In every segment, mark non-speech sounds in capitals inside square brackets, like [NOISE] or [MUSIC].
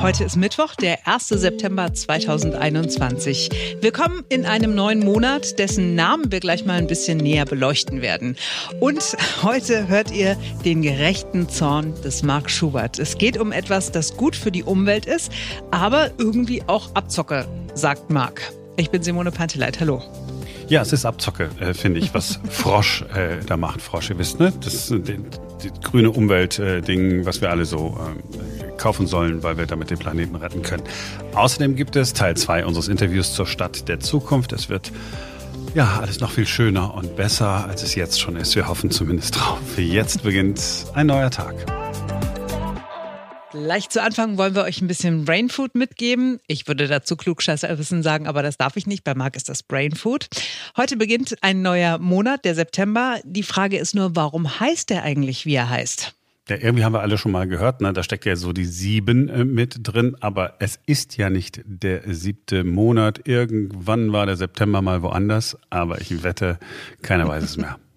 Heute ist Mittwoch, der 1. September 2021. Willkommen in einem neuen Monat, dessen Namen wir gleich mal ein bisschen näher beleuchten werden. Und heute hört ihr den gerechten Zorn des Mark Schubert. Es geht um etwas, das gut für die Umwelt ist, aber irgendwie auch Abzocke, sagt Mark. Ich bin Simone Panteleit. Hallo. Ja, es ist Abzocke, äh, finde ich, was [LAUGHS] Frosch äh, da macht. Frosch, ihr wisst, ne? Das ist die, die grüne Umwelt-Ding, äh, was wir alle so äh, kaufen sollen, weil wir damit den Planeten retten können. Außerdem gibt es Teil 2 unseres Interviews zur Stadt der Zukunft. Es wird ja alles noch viel schöner und besser, als es jetzt schon ist. Wir hoffen zumindest drauf. Jetzt beginnt ein neuer Tag. Gleich zu Anfang wollen wir euch ein bisschen Brainfood mitgeben. Ich würde dazu Klugscheißerwissen sagen, aber das darf ich nicht. Bei Marc ist das Brainfood. Heute beginnt ein neuer Monat, der September. Die Frage ist nur, warum heißt der eigentlich, wie er heißt? Ja, irgendwie haben wir alle schon mal gehört, ne? da steckt ja so die sieben äh, mit drin, aber es ist ja nicht der siebte Monat. Irgendwann war der September mal woanders, aber ich wette, keiner weiß es mehr. [LAUGHS]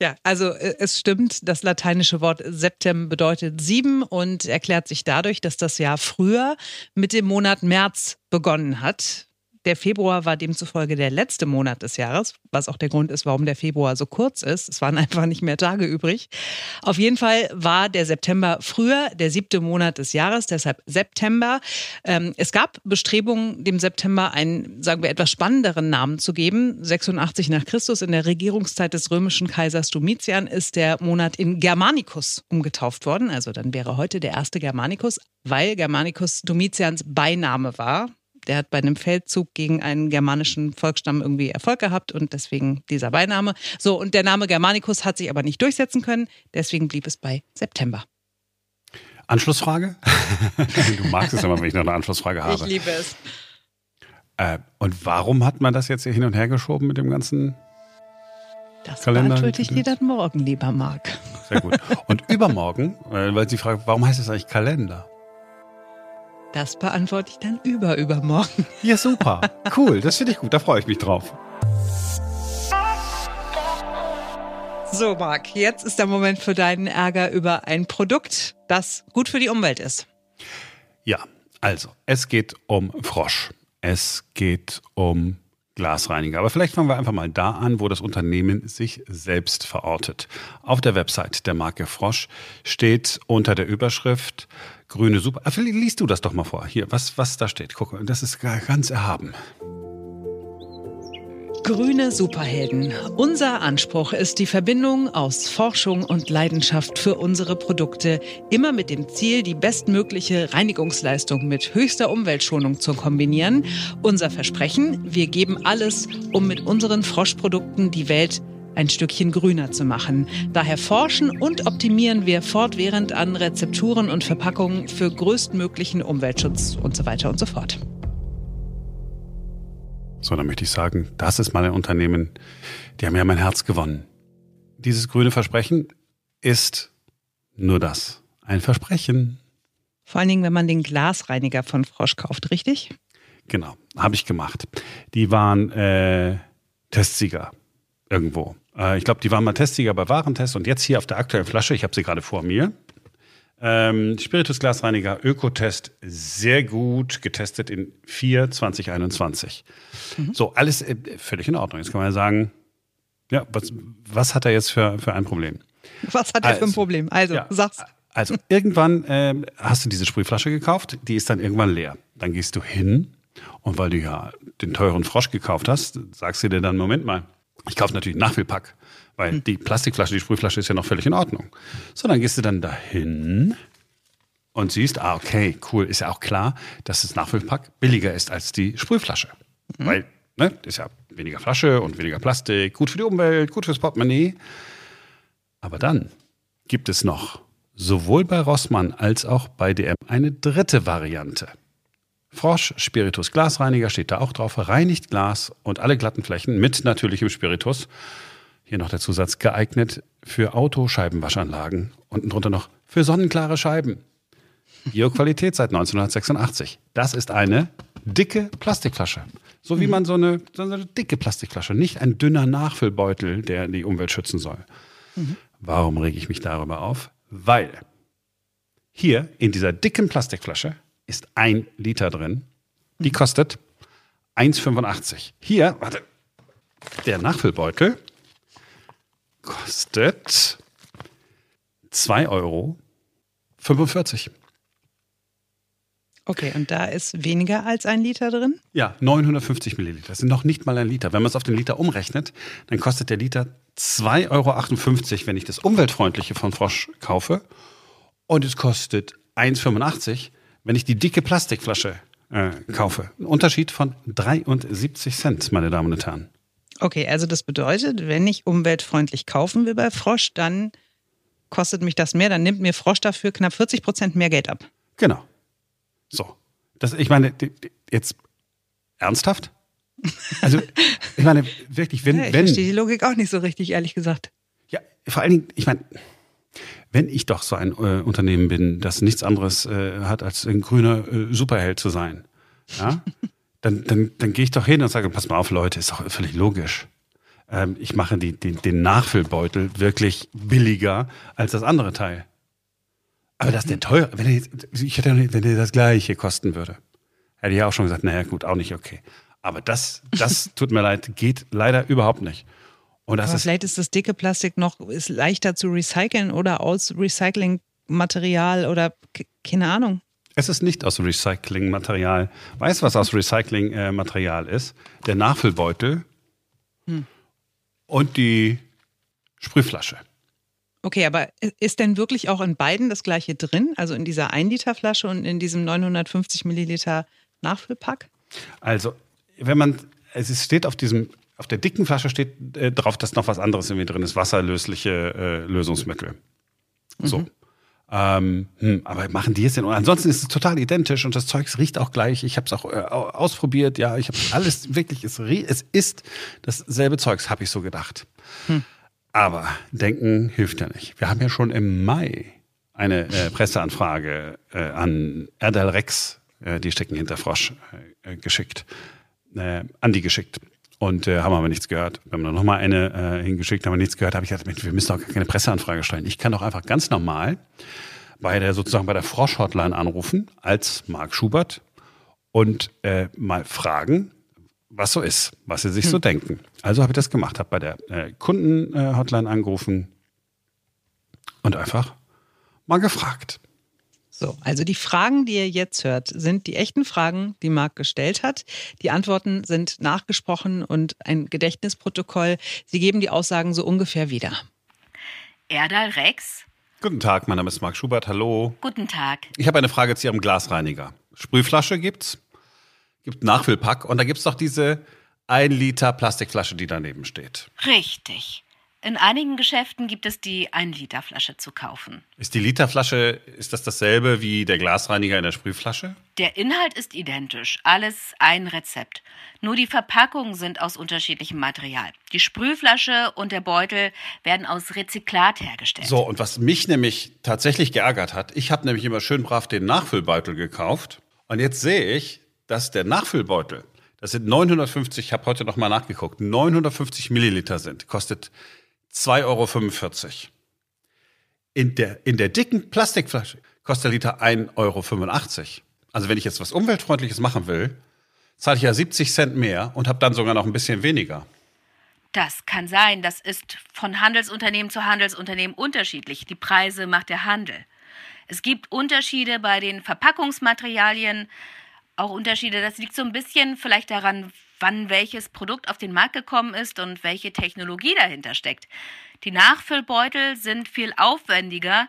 Ja, also äh, es stimmt, das lateinische Wort Septem bedeutet sieben und erklärt sich dadurch, dass das Jahr früher mit dem Monat März begonnen hat. Der Februar war demzufolge der letzte Monat des Jahres, was auch der Grund ist, warum der Februar so kurz ist. Es waren [LAUGHS] einfach nicht mehr Tage übrig. Auf jeden Fall war der September früher der siebte Monat des Jahres, deshalb September. Ähm, es gab Bestrebungen, dem September einen, sagen wir, etwas spannenderen Namen zu geben. 86 nach Christus, in der Regierungszeit des römischen Kaisers Domitian, ist der Monat in Germanicus umgetauft worden. Also dann wäre heute der erste Germanicus, weil Germanicus Domitians Beiname war der hat bei einem Feldzug gegen einen germanischen Volksstamm irgendwie Erfolg gehabt und deswegen dieser Beiname. So, und der Name Germanicus hat sich aber nicht durchsetzen können, deswegen blieb es bei September. Anschlussfrage? [LAUGHS] du magst es immer, wenn ich noch eine Anschlussfrage habe. Ich liebe es. Äh, und warum hat man das jetzt hier hin und her geschoben mit dem ganzen das Kalender? beantworte ich dir dann morgen, lieber Marc. Sehr gut. Und übermorgen, äh, weil sie fragt, warum heißt das eigentlich Kalender? Das beantworte ich dann über übermorgen. Ja, super. Cool. Das finde ich gut. Da freue ich mich drauf. So, Marc, jetzt ist der Moment für deinen Ärger über ein Produkt, das gut für die Umwelt ist. Ja, also, es geht um Frosch. Es geht um Glasreiniger. Aber vielleicht fangen wir einfach mal da an, wo das Unternehmen sich selbst verortet. Auf der Website der Marke Frosch steht unter der Überschrift grüne Super. Ah, liest du das doch mal vor. Hier, was, was da steht. Guck, das ist ganz erhaben. Grüne Superhelden. Unser Anspruch ist die Verbindung aus Forschung und Leidenschaft für unsere Produkte, immer mit dem Ziel, die bestmögliche Reinigungsleistung mit höchster Umweltschonung zu kombinieren. Unser Versprechen, wir geben alles, um mit unseren Froschprodukten die Welt ein Stückchen grüner zu machen. Daher forschen und optimieren wir fortwährend an Rezepturen und Verpackungen für größtmöglichen Umweltschutz und so weiter und so fort. So, dann möchte ich sagen, das ist mal ein Unternehmen, die haben ja mein Herz gewonnen. Dieses grüne Versprechen ist nur das. Ein Versprechen. Vor allen Dingen, wenn man den Glasreiniger von Frosch kauft, richtig? Genau, habe ich gemacht. Die waren äh, Testsieger irgendwo. Äh, ich glaube, die waren mal Testsieger bei Warentest und jetzt hier auf der aktuellen Flasche, ich habe sie gerade vor mir. Ähm, Spiritus Glasreiniger Ökotest, sehr gut getestet in 4 2021. Mhm. So, alles äh, völlig in Ordnung. Jetzt kann man ja sagen, ja, was, was hat er jetzt für, für ein Problem? Was hat er also, für ein also, Problem? Also, ja, sag's. Also, irgendwann äh, hast du diese Sprühflasche gekauft, die ist dann irgendwann leer. Dann gehst du hin und weil du ja den teuren Frosch gekauft hast, sagst du dir dann, Moment mal, ich kaufe natürlich einen Nachfüllpack, weil hm. die Plastikflasche, die Sprühflasche ist ja noch völlig in Ordnung. So, dann gehst du dann dahin und siehst, ah, okay, cool, ist ja auch klar, dass das Nachfüllpack billiger ist als die Sprühflasche. Mhm. Weil, ne, ist ja weniger Flasche und weniger Plastik, gut für die Umwelt, gut fürs Portemonnaie. Aber dann gibt es noch sowohl bei Rossmann als auch bei DM eine dritte Variante. Frosch, Spiritus Glasreiniger steht da auch drauf, reinigt Glas und alle glatten Flächen mit natürlichem Spiritus. Hier noch der Zusatz geeignet für Autoscheibenwaschanlagen. Unten drunter noch für sonnenklare Scheiben. Bioqualität seit 1986. Das ist eine dicke Plastikflasche. So wie mhm. man so eine, so eine dicke Plastikflasche, nicht ein dünner Nachfüllbeutel, der die Umwelt schützen soll. Mhm. Warum rege ich mich darüber auf? Weil hier in dieser dicken Plastikflasche ist ein Liter drin. Die kostet 1,85. Hier, warte, der Nachfüllbeutel kostet 2,45 Euro. Okay, und da ist weniger als ein Liter drin? Ja, 950 Milliliter. Das sind noch nicht mal ein Liter. Wenn man es auf den Liter umrechnet, dann kostet der Liter 2,58 Euro, wenn ich das umweltfreundliche von Frosch kaufe. Und es kostet 1,85, wenn ich die dicke Plastikflasche äh, kaufe. Ein Unterschied von 73 Cent, meine Damen und Herren. Okay, also das bedeutet, wenn ich umweltfreundlich kaufen will bei Frosch, dann kostet mich das mehr, dann nimmt mir Frosch dafür knapp 40 Prozent mehr Geld ab. Genau. So. Das, ich meine, jetzt ernsthaft? Also, ich meine, wirklich, wenn. [LAUGHS] Ja, ich wenn, verstehe die Logik auch nicht so richtig, ehrlich gesagt. Ja, vor allen Dingen, ich meine, wenn ich doch so ein äh, Unternehmen bin, das nichts anderes äh, hat, als ein grüner äh, Superheld zu sein, ja, [LAUGHS] dann, dann, dann gehe ich doch hin und sage, pass mal auf, Leute, ist doch völlig logisch. Ähm, ich mache die, den, den Nachfüllbeutel wirklich billiger als das andere Teil. Aber das ist der teure, wenn er jetzt, ich hätte, wenn der das gleiche kosten würde, hätte ich auch schon gesagt, naja, gut, auch nicht okay. Aber das, das [LAUGHS] tut mir leid, geht leider überhaupt nicht. Und das Aber ist, vielleicht ist das dicke Plastik noch ist leichter zu recyceln oder aus Recyclingmaterial oder keine Ahnung. es ist nicht aus Recyclingmaterial. Weißt du, was aus Recyclingmaterial ist? Der Nachfüllbeutel und die Sprühflasche. Okay, aber ist denn wirklich auch in beiden das gleiche drin? Also in dieser 1 Liter Flasche und in diesem 950 Milliliter Nachfüllpack? Also, wenn man, es steht auf diesem, auf der dicken Flasche steht äh, drauf, dass noch was anderes irgendwie drin ist, wasserlösliche äh, Lösungsmittel. So. Ähm, hm, aber machen die es denn? Und ansonsten ist es total identisch und das Zeug riecht auch gleich. Ich habe es auch äh, au- ausprobiert. Ja, ich habe alles [LAUGHS] wirklich. Es, es ist dasselbe Zeugs, habe ich so gedacht. Aber denken hilft ja nicht. Wir haben ja schon im Mai eine äh, Presseanfrage äh, an Erdal Rex, äh, die stecken hinter Frosch, äh, äh, geschickt, an die geschickt. Und äh, haben aber nichts gehört. Wir haben dann nochmal eine äh, hingeschickt, haben wir nichts gehört. habe ich gedacht, Mensch, wir müssen doch keine Presseanfrage stellen. Ich kann doch einfach ganz normal bei der sozusagen bei der Frosch-Hotline anrufen als Marc Schubert und äh, mal fragen, was so ist, was sie sich so denken. Also habe ich das gemacht, habe bei der äh, Kunden-Hotline angerufen und einfach mal gefragt. So, also die Fragen, die ihr jetzt hört, sind die echten Fragen, die Marc gestellt hat. Die Antworten sind nachgesprochen und ein Gedächtnisprotokoll. Sie geben die Aussagen so ungefähr wieder. Erdal Rex, Guten Tag, mein Name ist Marc Schubert, hallo. guten Tag. Ich habe eine Frage zu Ihrem Glasreiniger. Sprühflasche gibt's, gibt Nachfüllpack und da gibt's doch diese 1 Liter Plastikflasche, die daneben steht. Richtig. In einigen Geschäften gibt es die 1-Liter-Flasche zu kaufen. Ist die Literflasche, ist das dasselbe wie der Glasreiniger in der Sprühflasche? Der Inhalt ist identisch, alles ein Rezept. Nur die Verpackungen sind aus unterschiedlichem Material. Die Sprühflasche und der Beutel werden aus Rezyklat hergestellt. So, und was mich nämlich tatsächlich geärgert hat, ich habe nämlich immer schön brav den Nachfüllbeutel gekauft und jetzt sehe ich, dass der Nachfüllbeutel, das sind 950, ich habe heute noch mal nachgeguckt, 950 Milliliter sind, kostet 2,45 Euro. In der, in der dicken Plastikflasche kostet der Liter 1,85 Euro. Also wenn ich jetzt was Umweltfreundliches machen will, zahle ich ja 70 Cent mehr und habe dann sogar noch ein bisschen weniger. Das kann sein. Das ist von Handelsunternehmen zu Handelsunternehmen unterschiedlich. Die Preise macht der Handel. Es gibt Unterschiede bei den Verpackungsmaterialien, auch Unterschiede. Das liegt so ein bisschen vielleicht daran, wann welches Produkt auf den Markt gekommen ist und welche Technologie dahinter steckt. Die Nachfüllbeutel sind viel aufwendiger,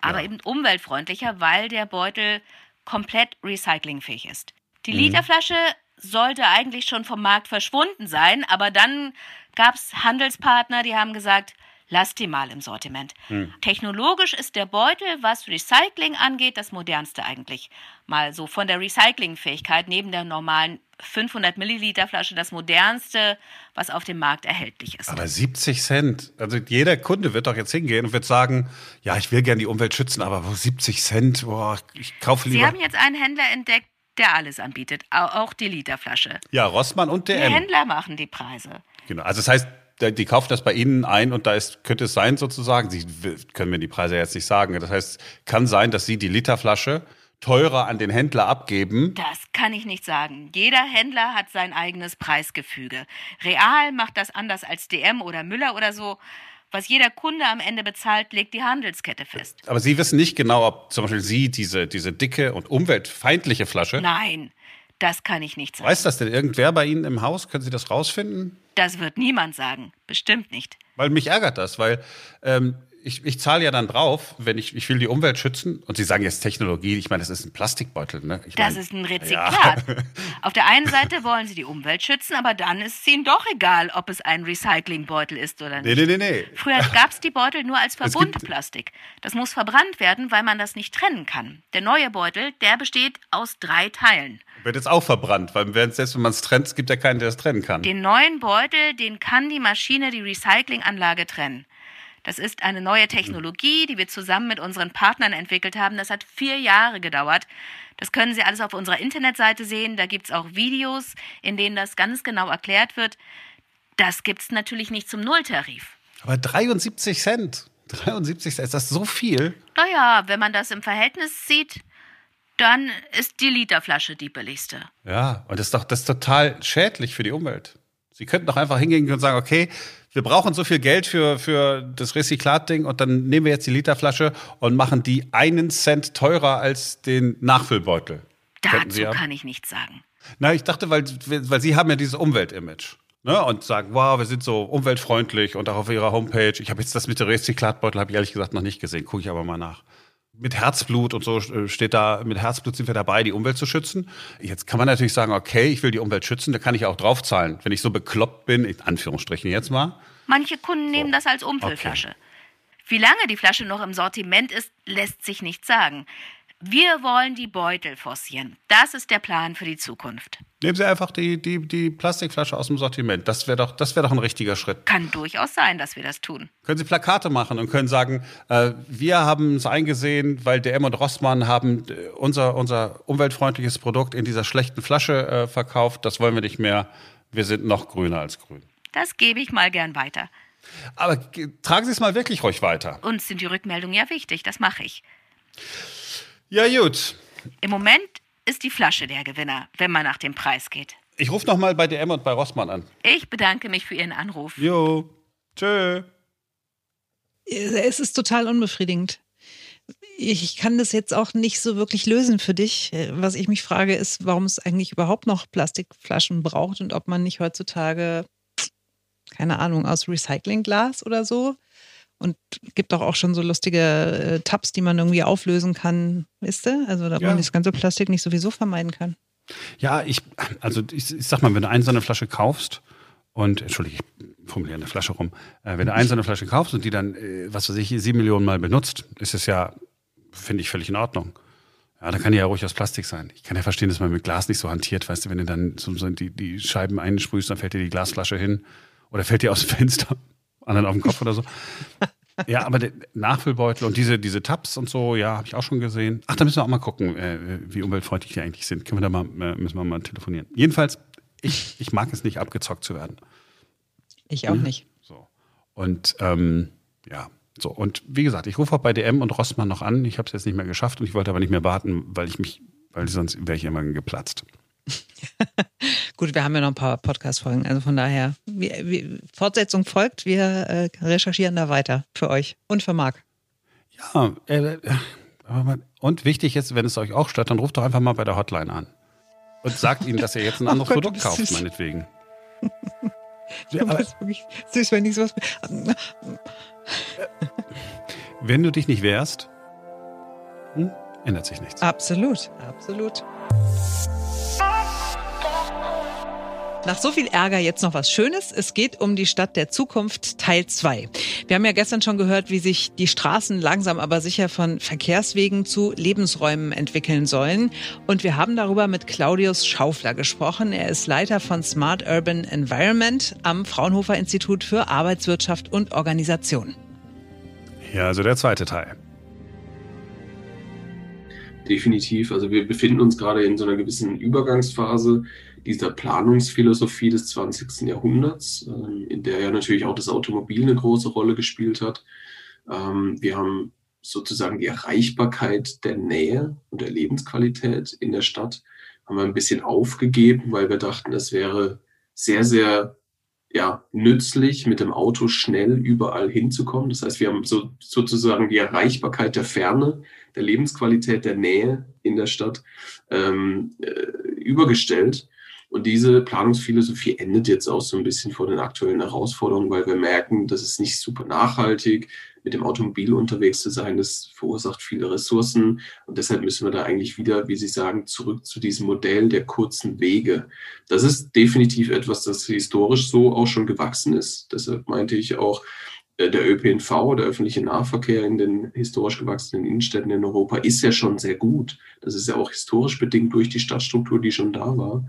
aber Ja. eben umweltfreundlicher, weil der Beutel komplett recyclingfähig ist. Die Literflasche sollte eigentlich schon vom Markt verschwunden sein, aber dann gab es Handelspartner, die haben gesagt, lasst die mal im Sortiment. Technologisch ist der Beutel, was Recycling angeht, das modernste eigentlich. Mal so von der Recyclingfähigkeit neben der normalen 500 Milliliter Flasche das modernste, was auf dem Markt erhältlich ist. Aber 70 Cent. Also jeder Kunde wird doch jetzt hingehen und wird sagen, ja, ich will gerne die Umwelt schützen, aber wo 70 Cent, boah, ich kaufe Sie lieber. haben jetzt einen Händler entdeckt, der alles anbietet, au- auch die Literflasche. Ja, Rossmann und Die DM. Händler machen die Preise. Genau. Also das heißt, die kaufen das bei Ihnen ein und da ist, könnte es sein sozusagen, Sie können mir die Preise jetzt nicht sagen. Das heißt, kann sein, dass Sie die Literflasche teurer an den Händler abgeben? Das kann ich nicht sagen. Jeder Händler hat sein eigenes Preisgefüge. Real macht das anders als DM oder Müller oder so. Was jeder Kunde am Ende bezahlt, legt die Handelskette fest. Aber Sie wissen nicht genau, ob zum Beispiel Sie diese, diese dicke und umweltfeindliche Flasche. Nein, das kann ich nicht sagen. Weiß das denn irgendwer bei Ihnen im Haus? Können Sie das rausfinden? Das wird niemand sagen. Bestimmt nicht. Weil mich ärgert das, weil ähm, ich, ich zahle ja dann drauf, wenn ich, ich will die Umwelt schützen. Und Sie sagen jetzt Technologie, ich meine, das ist ein Plastikbeutel. Ne? Ich das meine, ist ein Rezyklat. Ja. Auf der einen Seite wollen Sie die Umwelt schützen, aber dann ist es Ihnen doch egal, ob es ein Recyclingbeutel ist oder nicht. Nee, nee, nee, nee. Früher gab es die Beutel nur als [LAUGHS] Verbundplastik. Das muss verbrannt werden, weil man das nicht trennen kann. Der neue Beutel, der besteht aus drei Teilen. Wird jetzt auch verbrannt, weil selbst wenn man es trennt, es gibt ja keinen, der es trennen kann. Den neuen Beutel, den kann die Maschine, die Recyclinganlage trennen. Das ist eine neue Technologie, die wir zusammen mit unseren Partnern entwickelt haben. Das hat vier Jahre gedauert. Das können Sie alles auf unserer Internetseite sehen. Da gibt es auch Videos, in denen das ganz genau erklärt wird. Das gibt es natürlich nicht zum Nulltarif. Aber 73 Cent. 73 Cent, ist das so viel? Naja, wenn man das im Verhältnis sieht, dann ist die Literflasche die billigste. Ja, und das ist doch das ist total schädlich für die Umwelt. Sie könnten doch einfach hingehen und sagen, okay, wir brauchen so viel Geld für, für das Rezyklatding und dann nehmen wir jetzt die Literflasche und machen die einen Cent teurer als den Nachfüllbeutel. Dazu kann ich nichts sagen. Na, ich dachte, weil, weil Sie haben ja dieses Umweltimage. Ne, und sagen, wow, wir sind so umweltfreundlich und auch auf ihrer Homepage. Ich habe jetzt das mit der Rezyklatbeutel, habe ich ehrlich gesagt noch nicht gesehen, gucke ich aber mal nach mit Herzblut und so äh, steht da, mit Herzblut sind wir dabei, die Umwelt zu schützen. Jetzt kann man natürlich sagen, okay, ich will die Umwelt schützen, da kann ich auch draufzahlen. Wenn ich so bekloppt bin, in Anführungsstrichen jetzt mal. Manche Kunden nehmen das als Umfüllflasche. Okay. Wie lange die Flasche noch im Sortiment ist, lässt sich nicht sagen. Wir wollen die Beutel forcieren. Das ist der Plan für die Zukunft. Nehmen Sie einfach die, die, die Plastikflasche aus dem Sortiment. Das wäre doch, wär doch ein richtiger Schritt. Kann durchaus sein, dass wir das tun. Können Sie Plakate machen und können sagen, äh, wir haben es eingesehen, weil DM und Rossmann haben äh, unser, unser umweltfreundliches Produkt in dieser schlechten Flasche äh, verkauft. Das wollen wir nicht mehr. Wir sind noch grüner als grün. Das gebe ich mal gern weiter. Aber tragen Sie es mal wirklich ruhig weiter. Uns sind die Rückmeldungen ja wichtig. Das mache ich. Ja, gut. Im Moment ist die Flasche der Gewinner, wenn man nach dem Preis geht. Ich rufe nochmal bei DM und bei Rossmann an. Ich bedanke mich für Ihren Anruf. Jo. Tschö. Es ist total unbefriedigend. Ich kann das jetzt auch nicht so wirklich lösen für dich. Was ich mich frage, ist, warum es eigentlich überhaupt noch Plastikflaschen braucht und ob man nicht heutzutage, keine Ahnung, aus Recyclingglas oder so und gibt doch auch schon so lustige äh, Tabs, die man irgendwie auflösen kann, wisst ihr? Also, da ja. man das ganze Plastik nicht sowieso vermeiden kann. Ja, ich, also ich, ich sag mal, wenn du eine so eine Flasche kaufst und, entschuldige, ich formuliere eine Flasche rum, äh, wenn du eine so eine Flasche kaufst und die dann, äh, was weiß ich, sieben Millionen Mal benutzt, ist es ja, finde ich, völlig in Ordnung. Ja, da kann die ja ruhig aus Plastik sein. Ich kann ja verstehen, dass man mit Glas nicht so hantiert, weißt du, wenn du dann so, so die, die Scheiben einsprühst, dann fällt dir die Glasflasche hin oder fällt dir aus dem Fenster anderen auf dem Kopf [LAUGHS] oder so. Ja, aber der Nachfüllbeutel und diese, diese Tabs und so, ja, habe ich auch schon gesehen. Ach, da müssen wir auch mal gucken, äh, wie umweltfreundlich die eigentlich sind. Können wir da mal, äh, müssen wir mal telefonieren. Jedenfalls, ich, ich mag es nicht, abgezockt zu werden. Ich auch mhm. nicht. So. Und ähm, ja, so. Und wie gesagt, ich rufe auch bei DM und Rossmann noch an. Ich habe es jetzt nicht mehr geschafft und ich wollte aber nicht mehr warten, weil ich mich, weil sonst wäre ich immer geplatzt. [LAUGHS] Gut, wir haben ja noch ein paar Podcast-Folgen, also von daher, wir, wir, Fortsetzung folgt, wir äh, recherchieren da weiter für euch und für Marc. Ja, äh, und wichtig ist, wenn es euch auch stört, dann ruft doch einfach mal bei der Hotline an und sagt ihnen, dass ihr jetzt ein [LAUGHS] oh anderes oh Gott, Produkt kauft, meinetwegen. ja, aber, das ist [LAUGHS] wirklich süß, wenn ich sowas. wenn du dich nicht wehrst, hm, ändert sich nichts. Absolut, absolut. Nach so viel Ärger jetzt noch was Schönes. Es geht um die Stadt der Zukunft Teil 2. Wir haben ja gestern schon gehört, wie sich die Straßen langsam aber sicher von Verkehrswegen zu Lebensräumen entwickeln sollen. Und wir haben darüber mit Claudius Schaufler gesprochen. Er ist Leiter von Smart Urban Environment am Fraunhofer Institut für Arbeitswirtschaft und Organisation. Ja, also der zweite Teil. Definitiv. Also wir befinden uns gerade in so einer gewissen Übergangsphase dieser Planungsphilosophie des 20. Jahrhunderts, ähm, in der ja natürlich auch das Automobil eine große Rolle gespielt hat. Ähm, wir haben sozusagen die Erreichbarkeit der Nähe und der Lebensqualität in der Stadt haben wir ein bisschen aufgegeben, weil wir dachten, es wäre sehr, sehr ja, nützlich, mit dem Auto schnell überall hinzukommen. Das heißt, wir haben so, sozusagen die Erreichbarkeit der Ferne, der Lebensqualität der Nähe in der Stadt ähm, äh, übergestellt. Und diese Planungsphilosophie endet jetzt auch so ein bisschen vor den aktuellen Herausforderungen, weil wir merken, das ist nicht super nachhaltig mit dem Automobil unterwegs zu sein, das verursacht viele Ressourcen. Und deshalb müssen wir da eigentlich wieder, wie Sie sagen, zurück zu diesem Modell der kurzen Wege. Das ist definitiv etwas, das historisch so auch schon gewachsen ist. Deshalb meinte ich auch, äh, der ÖPNV, der öffentliche Nahverkehr in den historisch gewachsenen Innenstädten in Europa, ist ja schon sehr gut. Das ist ja auch historisch bedingt durch die Stadtstruktur, die schon da war.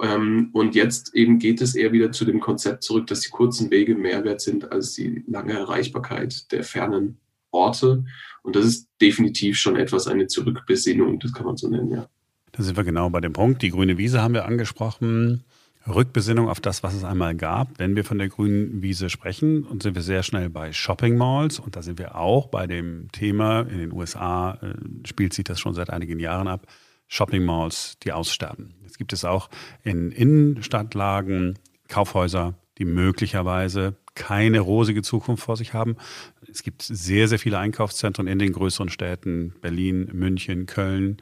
Ähm, und jetzt eben geht es eher wieder zu dem Konzept zurück, dass die kurzen Wege mehr wert sind als die lange Erreichbarkeit der fernen Orte. Und das ist definitiv schon etwas eine Zurückbesinnung, das kann man so nennen, ja. Da sind wir genau bei dem Punkt. Die grüne Wiese haben wir angesprochen. Rückbesinnung auf das, was es einmal gab. Wenn wir von der grünen Wiese sprechen, und sind wir sehr schnell bei Shopping Malls und da sind wir auch bei dem Thema, in den USA äh, spielt sich das schon seit einigen Jahren ab, Shopping Malls, die aussterben. Jetzt gibt es auch in Innenstadtlagen Kaufhäuser, die möglicherweise keine rosige Zukunft vor sich haben. Es gibt sehr, sehr viele Einkaufszentren in den größeren Städten, Berlin, München, Köln,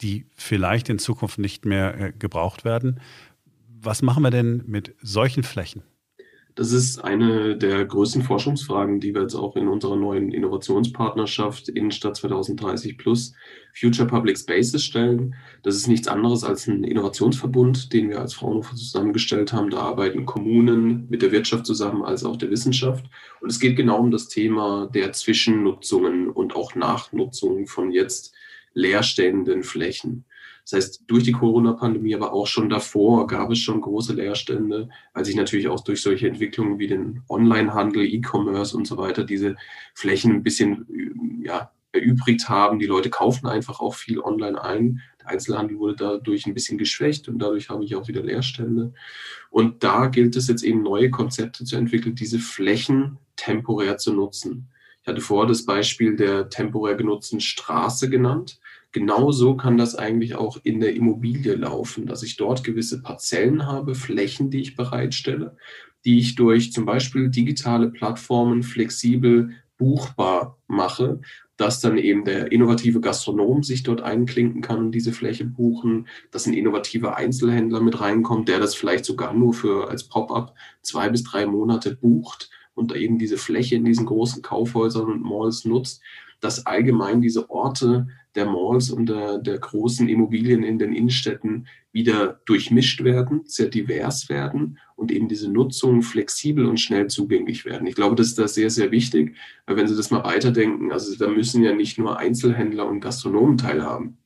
die vielleicht in Zukunft nicht mehr äh, gebraucht werden. Was machen wir denn mit solchen Flächen? Das ist eine der größten Forschungsfragen, die wir jetzt auch in unserer neuen Innovationspartnerschaft Innenstadt 2030 Plus Future Public Spaces stellen. Das ist nichts anderes als ein Innovationsverbund, den wir als Fraunhofer zusammengestellt haben. Da arbeiten Kommunen mit der Wirtschaft zusammen als auch der Wissenschaft. Und es geht genau um das Thema der Zwischennutzungen und auch Nachnutzungen von jetzt leerstehenden Flächen. Das heißt, durch die Corona-Pandemie, aber auch schon davor gab es schon große Leerstände, weil sich natürlich auch durch solche Entwicklungen wie den Onlinehandel, E-Commerce und so weiter diese Flächen ein bisschen ja, erübrigt haben. Die Leute kaufen einfach auch viel online ein. Der Einzelhandel wurde dadurch ein bisschen geschwächt und dadurch habe ich auch wieder Leerstände. Und da gilt es jetzt eben neue Konzepte zu entwickeln, diese Flächen temporär zu nutzen. Ich hatte vorher das Beispiel der temporär genutzten Straße genannt. Genauso kann das eigentlich auch in der Immobilie laufen, dass ich dort gewisse Parzellen habe, Flächen, die ich bereitstelle, die ich durch zum Beispiel digitale Plattformen flexibel buchbar mache, dass dann eben der innovative Gastronom sich dort einklinken kann und diese Fläche buchen, dass ein innovativer Einzelhändler mit reinkommt, der das vielleicht sogar nur für als Pop-up zwei bis drei Monate bucht und eben diese Fläche in diesen großen Kaufhäusern und Malls nutzt, dass allgemein diese Orte der Malls und der, der großen Immobilien in den Innenstädten wieder durchmischt werden, sehr divers werden und eben diese Nutzung flexibel und schnell zugänglich werden. Ich glaube, das ist da sehr, sehr wichtig, weil wenn Sie das mal weiterdenken, also da müssen ja nicht nur Einzelhändler und Gastronomen teilhaben.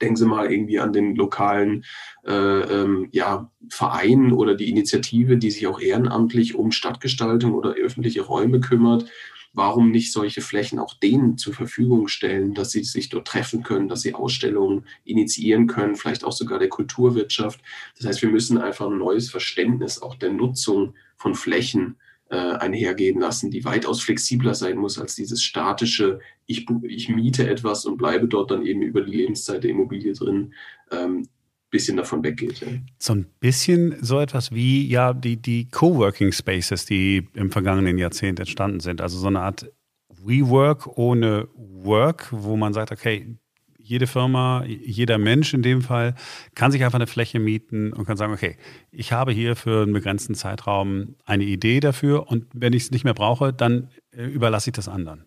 Denken Sie mal irgendwie an den lokalen äh, ähm, ja, Verein oder die Initiative, die sich auch ehrenamtlich um Stadtgestaltung oder öffentliche Räume kümmert warum nicht solche Flächen auch denen zur Verfügung stellen, dass sie sich dort treffen können, dass sie Ausstellungen initiieren können, vielleicht auch sogar der Kulturwirtschaft. Das heißt, wir müssen einfach ein neues Verständnis auch der Nutzung von Flächen äh, einhergehen lassen, die weitaus flexibler sein muss als dieses statische, ich, ich miete etwas und bleibe dort dann eben über die Lebenszeit der Immobilie drin. Ähm, bisschen davon weggeht. Ja. So ein bisschen so etwas wie ja die, die Coworking Spaces, die im vergangenen Jahrzehnt entstanden sind. Also so eine Art WeWork ohne Work, wo man sagt, okay, jede Firma, jeder Mensch in dem Fall kann sich einfach eine Fläche mieten und kann sagen, okay, ich habe hier für einen begrenzten Zeitraum eine Idee dafür und wenn ich es nicht mehr brauche, dann äh, überlasse ich das anderen.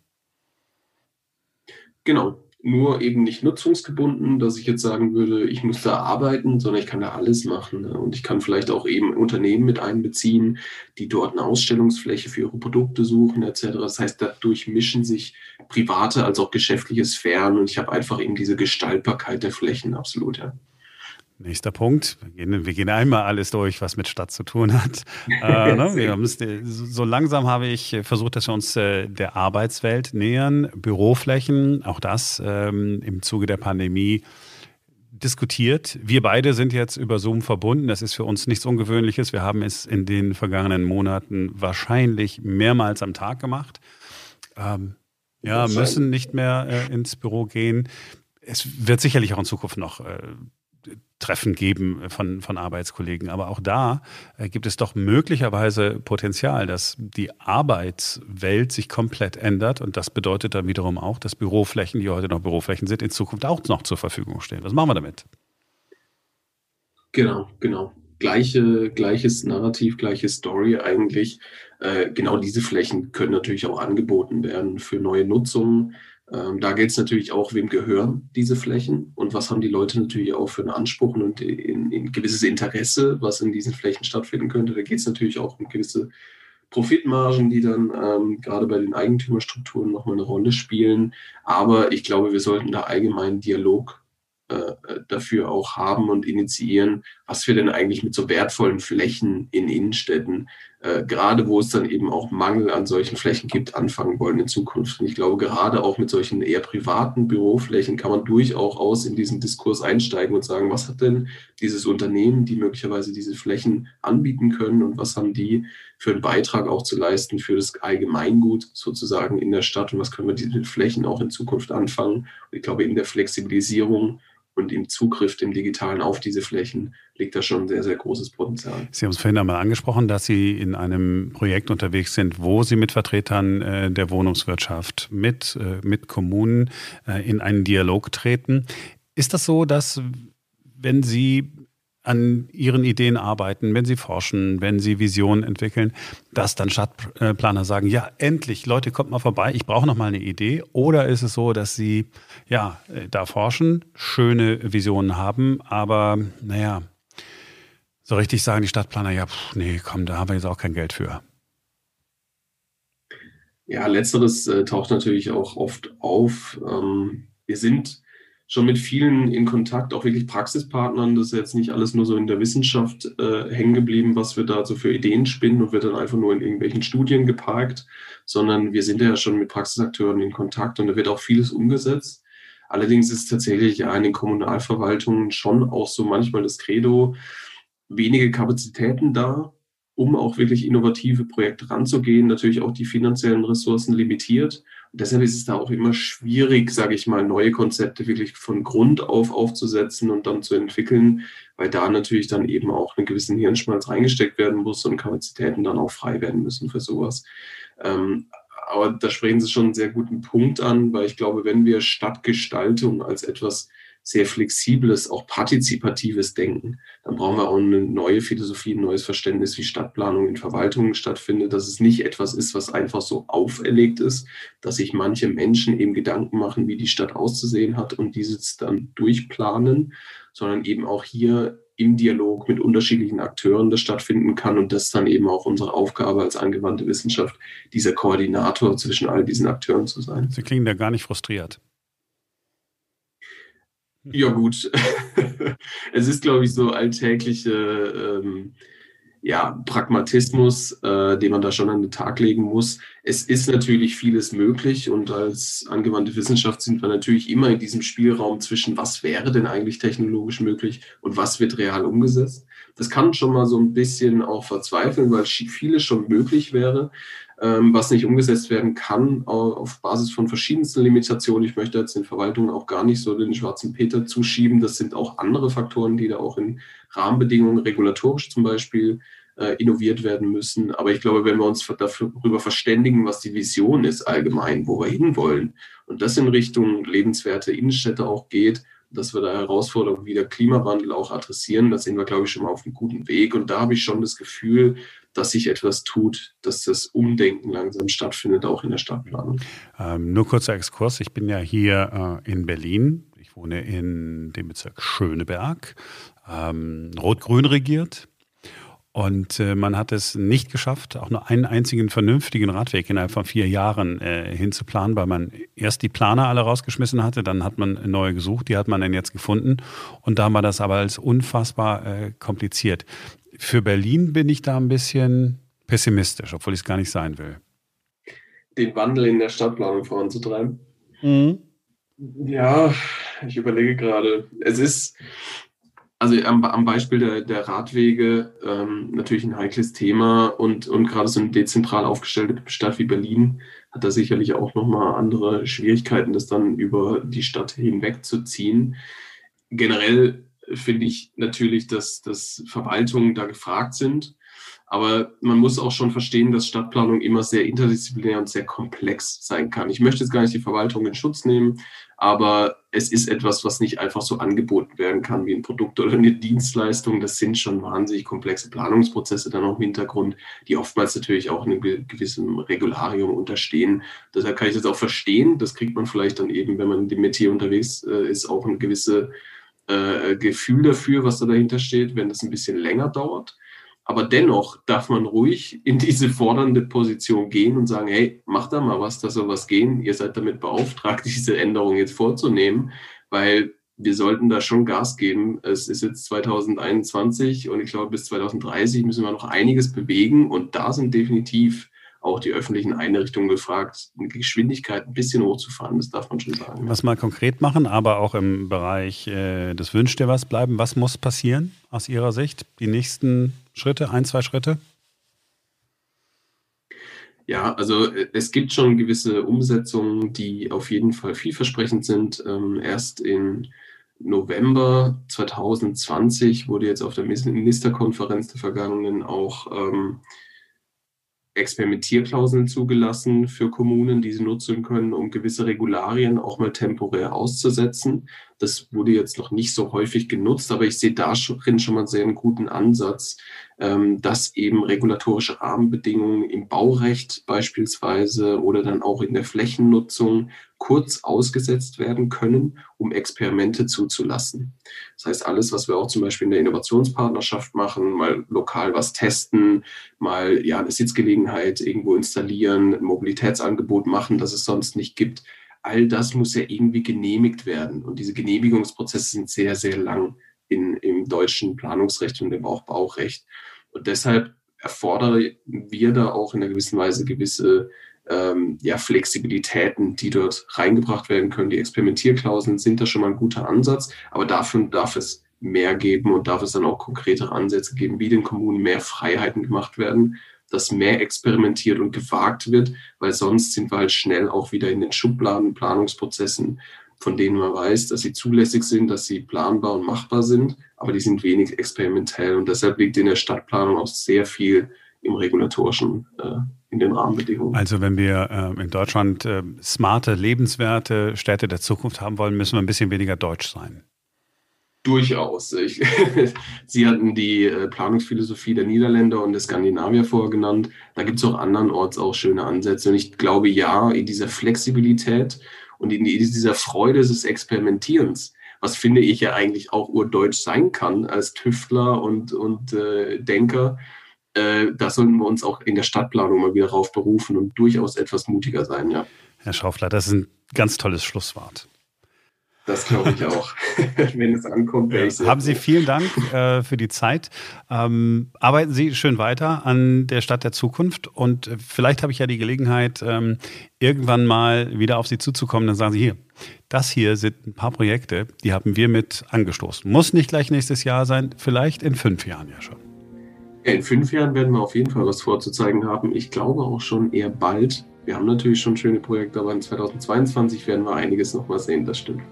Genau, nur eben nicht nutzungsgebunden, dass ich jetzt sagen würde, ich muss da arbeiten, sondern ich kann da alles machen. Ne? Und ich kann vielleicht auch eben Unternehmen mit einbeziehen, die dort eine Ausstellungsfläche für ihre Produkte suchen etc. Das heißt, dadurch mischen sich private als auch geschäftliche Sphären und ich habe einfach eben diese Gestaltbarkeit der Flächen absolut. Ja. Nächster Punkt. Wir gehen, wir gehen, einmal alles durch, was mit Stadt zu tun hat. [LAUGHS] äh, ne? wir müssen, so langsam habe ich versucht, dass wir uns äh, der Arbeitswelt nähern. Büroflächen, auch das ähm, im Zuge der Pandemie diskutiert. Wir beide sind jetzt über Zoom verbunden. Das ist für uns nichts Ungewöhnliches. Wir haben es in den vergangenen Monaten wahrscheinlich mehrmals am Tag gemacht. Ähm, Ja, müssen nicht mehr äh, ins Büro gehen. Es wird sicherlich auch in Zukunft noch äh, Treffen geben von, von Arbeitskollegen. Aber auch da äh, gibt es doch möglicherweise Potenzial, dass die Arbeitswelt sich komplett ändert. Und das bedeutet dann wiederum auch, dass Büroflächen, die heute noch Büroflächen sind, in Zukunft auch noch zur Verfügung stehen. Was machen wir damit? Genau, genau. Gleiche, gleiches Narrativ, gleiche Story eigentlich. Äh, genau diese Flächen können natürlich auch angeboten werden für neue Nutzungen ähm, da geht es natürlich auch, wem gehören diese Flächen und was haben die Leute natürlich auch für einen Anspruch und ein, ein gewisses Interesse, was in diesen Flächen stattfinden könnte. Da geht es natürlich auch um gewisse Profitmargen, die dann ähm, gerade bei den Eigentümerstrukturen nochmal eine Rolle spielen. Aber ich glaube, wir sollten da allgemein Dialog äh, dafür auch haben und initiieren, was wir denn eigentlich mit so wertvollen Flächen in Innenstädten, äh, gerade wo es dann eben auch Mangel an solchen Flächen gibt, anfangen wollen in Zukunft. Und ich glaube, gerade auch mit solchen eher privaten Büroflächen kann man durchaus in diesen Diskurs einsteigen und sagen, was hat denn dieses Unternehmen, die möglicherweise diese Flächen anbieten können und was haben die für einen Beitrag auch zu leisten für das Allgemeingut sozusagen in der Stadt und was können wir diese Flächen auch in Zukunft anfangen. Und ich glaube, in der Flexibilisierung und im Zugriff, dem Digitalen auf diese Flächen, liegt da schon ein sehr, sehr großes Potenzial. Sie haben es vorhin einmal angesprochen, dass Sie in einem Projekt unterwegs sind, wo Sie mit Vertretern äh, der Wohnungswirtschaft, mit, äh, mit Kommunen äh, in einen Dialog treten. Ist das so, dass wenn Sie an ihren Ideen arbeiten, wenn sie forschen, wenn sie Visionen entwickeln, dass dann Stadtplaner sagen, ja, endlich, Leute, kommt mal vorbei, ich brauche noch mal eine Idee. Oder ist es so, dass sie ja da forschen, schöne Visionen haben, aber naja, so richtig sagen die Stadtplaner, ja, pff, nee, komm, da haben wir jetzt auch kein Geld für. Ja, letzteres äh, taucht natürlich auch oft auf. Ähm, wir sind schon mit vielen in Kontakt, auch wirklich Praxispartnern. Das ist jetzt nicht alles nur so in der Wissenschaft äh, hängen geblieben, was wir da so für Ideen spinnen und wird dann einfach nur in irgendwelchen Studien geparkt, sondern wir sind ja schon mit Praxisakteuren in Kontakt und da wird auch vieles umgesetzt. Allerdings ist tatsächlich ja in den Kommunalverwaltungen schon auch so manchmal das Credo, wenige Kapazitäten da, um auch wirklich innovative Projekte ranzugehen, natürlich auch die finanziellen Ressourcen limitiert deshalb ist es da auch immer schwierig, sage ich mal, neue Konzepte wirklich von Grund auf aufzusetzen und dann zu entwickeln, weil da natürlich dann eben auch einen gewissen Hirnschmalz reingesteckt werden muss und Kapazitäten dann auch frei werden müssen für sowas. Ähm, aber da sprechen Sie schon einen sehr guten Punkt an, weil ich glaube, wenn wir Stadtgestaltung als etwas sehr flexibles, auch partizipatives Denken. Dann brauchen wir auch eine neue Philosophie, ein neues Verständnis, wie Stadtplanung in Verwaltungen stattfindet, dass es nicht etwas ist, was einfach so auferlegt ist, dass sich manche Menschen eben Gedanken machen, wie die Stadt auszusehen hat und dieses dann durchplanen, sondern eben auch hier im Dialog mit unterschiedlichen Akteuren das stattfinden kann und das dann eben auch unsere Aufgabe als angewandte Wissenschaft, dieser Koordinator zwischen all diesen Akteuren zu sein. Sie klingen da gar nicht frustriert. Ja, gut. [LAUGHS] es ist, glaube ich, so alltägliche ähm, ja, Pragmatismus, äh, den man da schon an den Tag legen muss. Es ist natürlich vieles möglich und als angewandte Wissenschaft sind wir natürlich immer in diesem Spielraum zwischen, was wäre denn eigentlich technologisch möglich und was wird real umgesetzt. Das kann schon mal so ein bisschen auch verzweifeln, weil vieles schon möglich wäre was nicht umgesetzt werden kann auf Basis von verschiedensten Limitationen. Ich möchte jetzt den Verwaltungen auch gar nicht so den schwarzen Peter zuschieben. Das sind auch andere Faktoren, die da auch in Rahmenbedingungen regulatorisch zum Beispiel äh, innoviert werden müssen. Aber ich glaube, wenn wir uns darüber verständigen, was die Vision ist allgemein, wo wir hinwollen und das in Richtung lebenswerte Innenstädte auch geht, dass wir da Herausforderungen wie der Klimawandel auch adressieren, da sind wir, glaube ich, schon mal auf einem guten Weg. Und da habe ich schon das Gefühl, dass sich etwas tut, dass das Umdenken langsam stattfindet, auch in der Stadtplanung. Ähm, nur kurzer Exkurs. Ich bin ja hier äh, in Berlin. Ich wohne in dem Bezirk Schöneberg, ähm, rot-grün regiert. Und äh, man hat es nicht geschafft, auch nur einen einzigen vernünftigen Radweg innerhalb von vier Jahren äh, hinzuplanen, weil man erst die Planer alle rausgeschmissen hatte, dann hat man neue gesucht, die hat man dann jetzt gefunden. Und da war das aber als unfassbar äh, kompliziert. Für Berlin bin ich da ein bisschen pessimistisch, obwohl ich es gar nicht sein will. Den Wandel in der Stadtplanung voranzutreiben? Mhm. Ja, ich überlege gerade. Es ist also am, am Beispiel der, der Radwege ähm, natürlich ein heikles Thema und, und gerade so eine dezentral aufgestellte Stadt wie Berlin hat da sicherlich auch nochmal andere Schwierigkeiten, das dann über die Stadt hinweg zu ziehen. Generell finde ich natürlich, dass, dass Verwaltungen da gefragt sind. Aber man muss auch schon verstehen, dass Stadtplanung immer sehr interdisziplinär und sehr komplex sein kann. Ich möchte jetzt gar nicht die Verwaltung in Schutz nehmen, aber es ist etwas, was nicht einfach so angeboten werden kann wie ein Produkt oder eine Dienstleistung. Das sind schon wahnsinnig komplexe Planungsprozesse dann auch im Hintergrund, die oftmals natürlich auch einem gewissen Regularium unterstehen. Deshalb kann ich das auch verstehen. Das kriegt man vielleicht dann eben, wenn man in dem Metier unterwegs äh, ist, auch ein gewisses äh, Gefühl dafür, was da dahinter steht, wenn das ein bisschen länger dauert. Aber dennoch darf man ruhig in diese fordernde Position gehen und sagen, hey, macht da mal was, da soll was gehen. Ihr seid damit beauftragt, [LAUGHS] diese Änderung jetzt vorzunehmen, weil wir sollten da schon Gas geben. Es ist jetzt 2021 und ich glaube, bis 2030 müssen wir noch einiges bewegen und da sind definitiv auch die öffentlichen Einrichtungen gefragt, eine Geschwindigkeit ein bisschen hochzufahren, das darf man schon sagen. Was mal konkret machen, aber auch im Bereich äh, des Wünsch dir was bleiben. Was muss passieren aus Ihrer Sicht? Die nächsten Schritte, ein, zwei Schritte? Ja, also äh, es gibt schon gewisse Umsetzungen, die auf jeden Fall vielversprechend sind. Ähm, erst in November 2020 wurde jetzt auf der Ministerkonferenz der vergangenen auch ähm, Experimentierklauseln zugelassen für Kommunen, die sie nutzen können, um gewisse Regularien auch mal temporär auszusetzen. Das wurde jetzt noch nicht so häufig genutzt, aber ich sehe darin schon mal einen sehr guten Ansatz, ähm, dass eben regulatorische Rahmenbedingungen im Baurecht beispielsweise oder dann auch in der Flächennutzung kurz ausgesetzt werden können, um Experimente zuzulassen. Das heißt, alles, was wir auch zum Beispiel in der Innovationspartnerschaft machen, mal lokal was testen, mal ja eine Sitzgelegenheit irgendwo installieren, ein Mobilitätsangebot machen, das es sonst nicht gibt, all das muss ja irgendwie genehmigt werden. Und diese Genehmigungsprozesse sind sehr, sehr lang in, im deutschen Planungsrecht und im auch Baurecht. Und deshalb erfordern wir da auch in einer gewissen Weise gewisse ähm, ja, Flexibilitäten, die dort reingebracht werden können. Die Experimentierklauseln sind da schon mal ein guter Ansatz, aber dafür darf es mehr geben und darf es dann auch konkretere Ansätze geben, wie den Kommunen mehr Freiheiten gemacht werden, dass mehr experimentiert und gewagt wird, weil sonst sind wir halt schnell auch wieder in den Schubladen, Planungsprozessen, von denen man weiß, dass sie zulässig sind, dass sie planbar und machbar sind, aber die sind wenig experimentell. Und deshalb liegt in der Stadtplanung auch sehr viel im regulatorischen, äh, in den Rahmenbedingungen. Also wenn wir äh, in Deutschland äh, smarte, lebenswerte Städte der Zukunft haben wollen, müssen wir ein bisschen weniger deutsch sein. Durchaus. Ich, [LAUGHS] Sie hatten die äh, Planungsphilosophie der Niederländer und der Skandinavier vorgenannt. Da gibt es auch andernorts auch schöne Ansätze. Und ich glaube, ja, in dieser Flexibilität und in dieser Freude des Experimentierens, was finde ich ja eigentlich auch urdeutsch sein kann als Tüftler und, und äh, Denker, äh, da sollten wir uns auch in der Stadtplanung mal wieder drauf berufen und durchaus etwas mutiger sein, ja. Herr Schaufler, das ist ein ganz tolles Schlusswort. Das glaube ich auch. [LAUGHS] Wenn es ankommt, ich sehr Haben Sie vielen Dank äh, für die Zeit. Ähm, arbeiten Sie schön weiter an der Stadt der Zukunft und vielleicht habe ich ja die Gelegenheit, ähm, irgendwann mal wieder auf Sie zuzukommen. Dann sagen Sie hier, das hier sind ein paar Projekte, die haben wir mit angestoßen. Muss nicht gleich nächstes Jahr sein, vielleicht in fünf Jahren ja schon. in fünf Jahren werden wir auf jeden Fall was vorzuzeigen haben. Ich glaube auch schon eher bald. Wir haben natürlich schon schöne Projekte, aber in 2022 werden wir einiges noch mal sehen, das stimmt.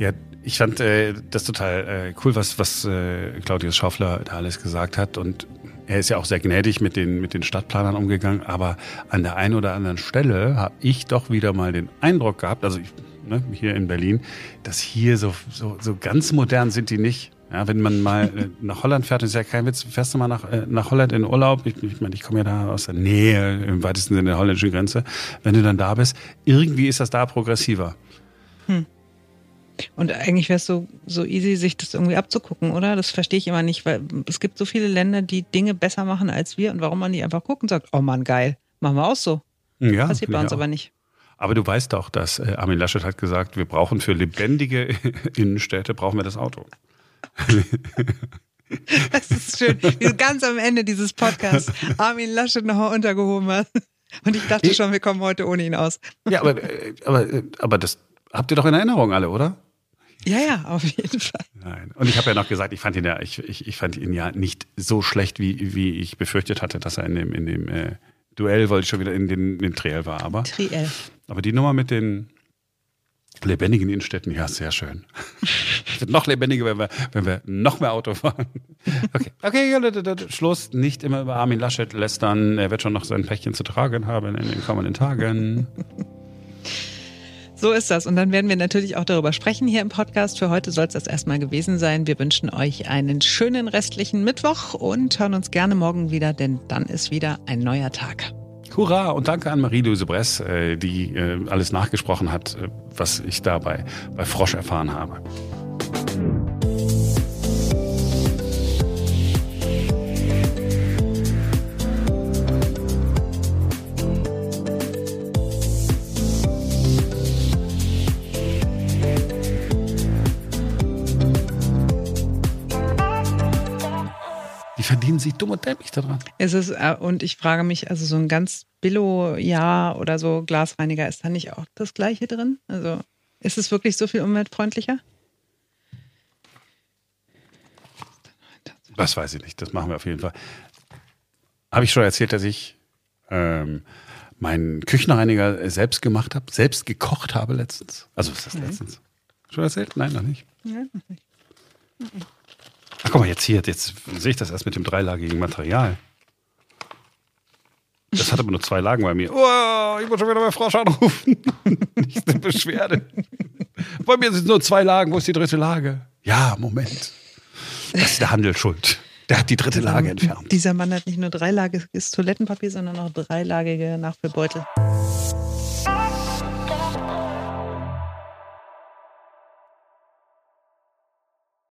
Ja, ich fand äh, das total äh, cool, was, was äh, Claudius Schaufler da alles gesagt hat. Und er ist ja auch sehr gnädig mit den, mit den Stadtplanern umgegangen. Aber an der einen oder anderen Stelle habe ich doch wieder mal den Eindruck gehabt, also ich, ne, hier in Berlin, dass hier so, so, so ganz modern sind die nicht. Ja, wenn man mal äh, [LAUGHS] nach Holland fährt, ist ja kein Witz, fährst du mal nach, äh, nach Holland in Urlaub, ich, ich meine, ich komme ja da aus der Nähe, im weitesten Sinne der holländischen Grenze, wenn du dann da bist, irgendwie ist das da progressiver. Hm. Und eigentlich wäre es so, so easy, sich das irgendwie abzugucken, oder? Das verstehe ich immer nicht, weil es gibt so viele Länder, die Dinge besser machen als wir und warum man die einfach guckt und sagt, oh Mann, geil, machen wir auch so. Ja, Passiert bei uns aber nicht. Aber du weißt doch, dass äh, Armin Laschet hat gesagt, wir brauchen für lebendige [LAUGHS] Innenstädte, brauchen wir das Auto. [LAUGHS] Das ist schön, wie du ganz am Ende dieses Podcasts Armin Laschet nochmal untergehoben hast. Und ich dachte schon, wir kommen heute ohne ihn aus. Ja, aber, äh, aber, äh, aber das habt ihr doch in Erinnerung alle, oder? Ja, ja, auf jeden Fall. Nein. Und ich habe ja noch gesagt, ich fand ihn ja, ich, ich, ich fand ihn ja nicht so schlecht, wie, wie ich befürchtet hatte, dass er in dem, in dem äh, Duell, ich schon wieder in den, in den Triell war. Aber, Triell. aber die Nummer mit den lebendigen Innenstädten, ja, sehr schön. Es [LAUGHS] wird noch lebendiger, wenn wir, wenn wir noch mehr Auto fahren. Okay, okay, ja, Schluss. Nicht immer über Armin Laschet lästern. Er wird schon noch sein Päckchen zu tragen haben in den kommenden Tagen. So ist das. Und dann werden wir natürlich auch darüber sprechen hier im Podcast. Für heute soll es das erstmal gewesen sein. Wir wünschen euch einen schönen restlichen Mittwoch und hören uns gerne morgen wieder, denn dann ist wieder ein neuer Tag. Hurra und danke an Marie-Louise Bress, äh, die äh, alles nachgesprochen hat, äh, was ich da bei, bei Frosch erfahren habe. Verdienen sich dumm und dämlich daran. Es ist, äh, und ich frage mich, also so ein ganz Billo-Jahr oder so Glasreiniger, ist da nicht auch das Gleiche drin? Also ist es wirklich so viel umweltfreundlicher? Das weiß ich nicht, das machen wir auf jeden Fall. Habe ich schon erzählt, dass ich ähm, meinen Küchenreiniger selbst gemacht habe, selbst gekocht habe letztens? Also, was ist das letztens? Schon erzählt? Nein, noch nicht. Ja, noch nicht. Ach, guck mal, jetzt hier, jetzt sehe ich das erst mit dem dreilagigen Material. Das hat aber nur zwei Lagen bei mir. Oh, ich muss schon wieder bei Frosch anrufen. [LAUGHS] Nicht eine Beschwerde. Bei mir sind nur zwei Lagen. Wo ist die dritte Lage? Ja, Moment. Das ist der Handel schuld. Der hat die dritte Lage entfernt. Dieser Mann hat nicht nur dreilagiges Toilettenpapier, sondern auch dreilagige Nachfüllbeutel.